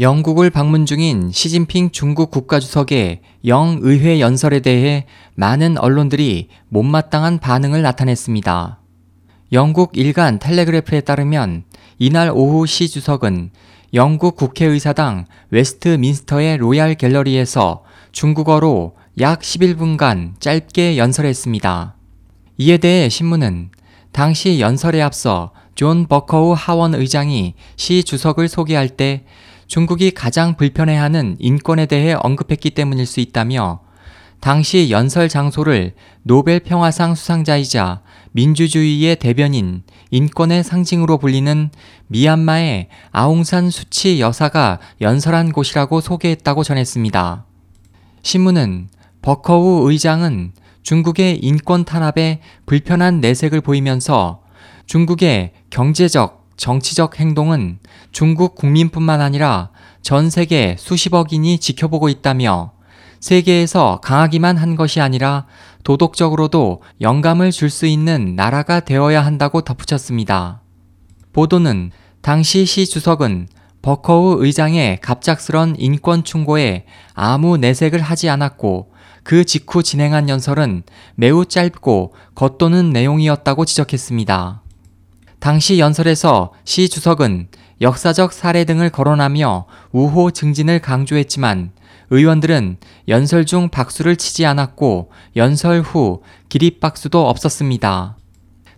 영국을 방문 중인 시진핑 중국 국가주석의 영의회 연설에 대해 많은 언론들이 못마땅한 반응을 나타냈습니다. 영국 일간 텔레그래프에 따르면 이날 오후 시 주석은 영국 국회의사당 웨스트민스터의 로얄 갤러리에서 중국어로 약 11분간 짧게 연설했습니다. 이에 대해 신문은 당시 연설에 앞서 존 버커우 하원 의장이 시 주석을 소개할 때 중국이 가장 불편해하는 인권에 대해 언급했기 때문일 수 있다며 당시 연설 장소를 노벨 평화상 수상자이자 민주주의의 대변인, 인권의 상징으로 불리는 미얀마의 아웅산 수치 여사가 연설한 곳이라고 소개했다고 전했습니다. 신문은 버커우 의장은 중국의 인권 탄압에 불편한 내색을 보이면서 중국의 경제적, 정치적 행동은 중국 국민뿐만 아니라 전 세계 수십억인이 지켜보고 있다며 세계에서 강하기만 한 것이 아니라 도덕적으로도 영감을 줄 수 있는 나라가 되어야 한다고 덧붙였습니다. 보도는 당시 시 주석은 버커우 의장의 갑작스런 인권 충고에 아무 내색을 하지 않았고 그 직후 진행한 연설은 매우 짧고 겉도는 내용이었다고 지적했습니다. 당시 연설에서 시 주석은 역사적 사례 등을 거론하며 우호 증진을 강조했지만 의원들은 연설 중 박수를 치지 않았고 연설 후 기립박수도 없었습니다.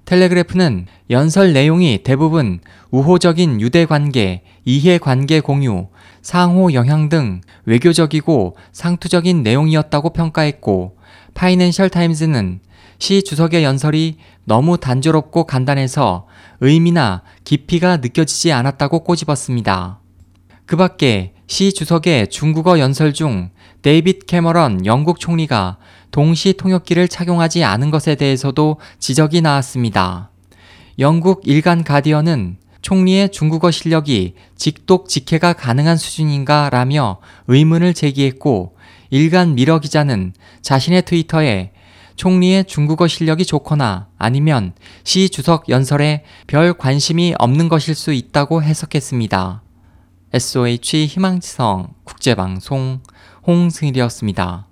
텔레그래프는 연설 내용이 대부분 우호적인 유대 관계, 이해 관계 공유, 상호 영향 등 외교적이고 상투적인 내용이었다고 평가했고 파이낸셜 타임즈는 시 주석의 연설이 너무 단조롭고 간단해서 의미나 깊이가 느껴지지 않았다고 꼬집었습니다. 그 밖에 시 주석의 중국어 연설 중 데이빗 캐머런 영국 총리가 동시 통역기를 착용하지 않은 것에 대해서도 지적이 나왔습니다. 영국 일간 가디언은 총리의 중국어 실력이 직독 직해가 가능한 수준인가 라며 의문을 제기했고 일간 미러 기자는 자신의 트위터에 총리의 중국어 실력이 좋거나 아니면 시 주석 연설에 별 관심이 없는 것일 수 있다고 해석했습니다. SOH 희망지성 국제방송 홍승일이었습니다.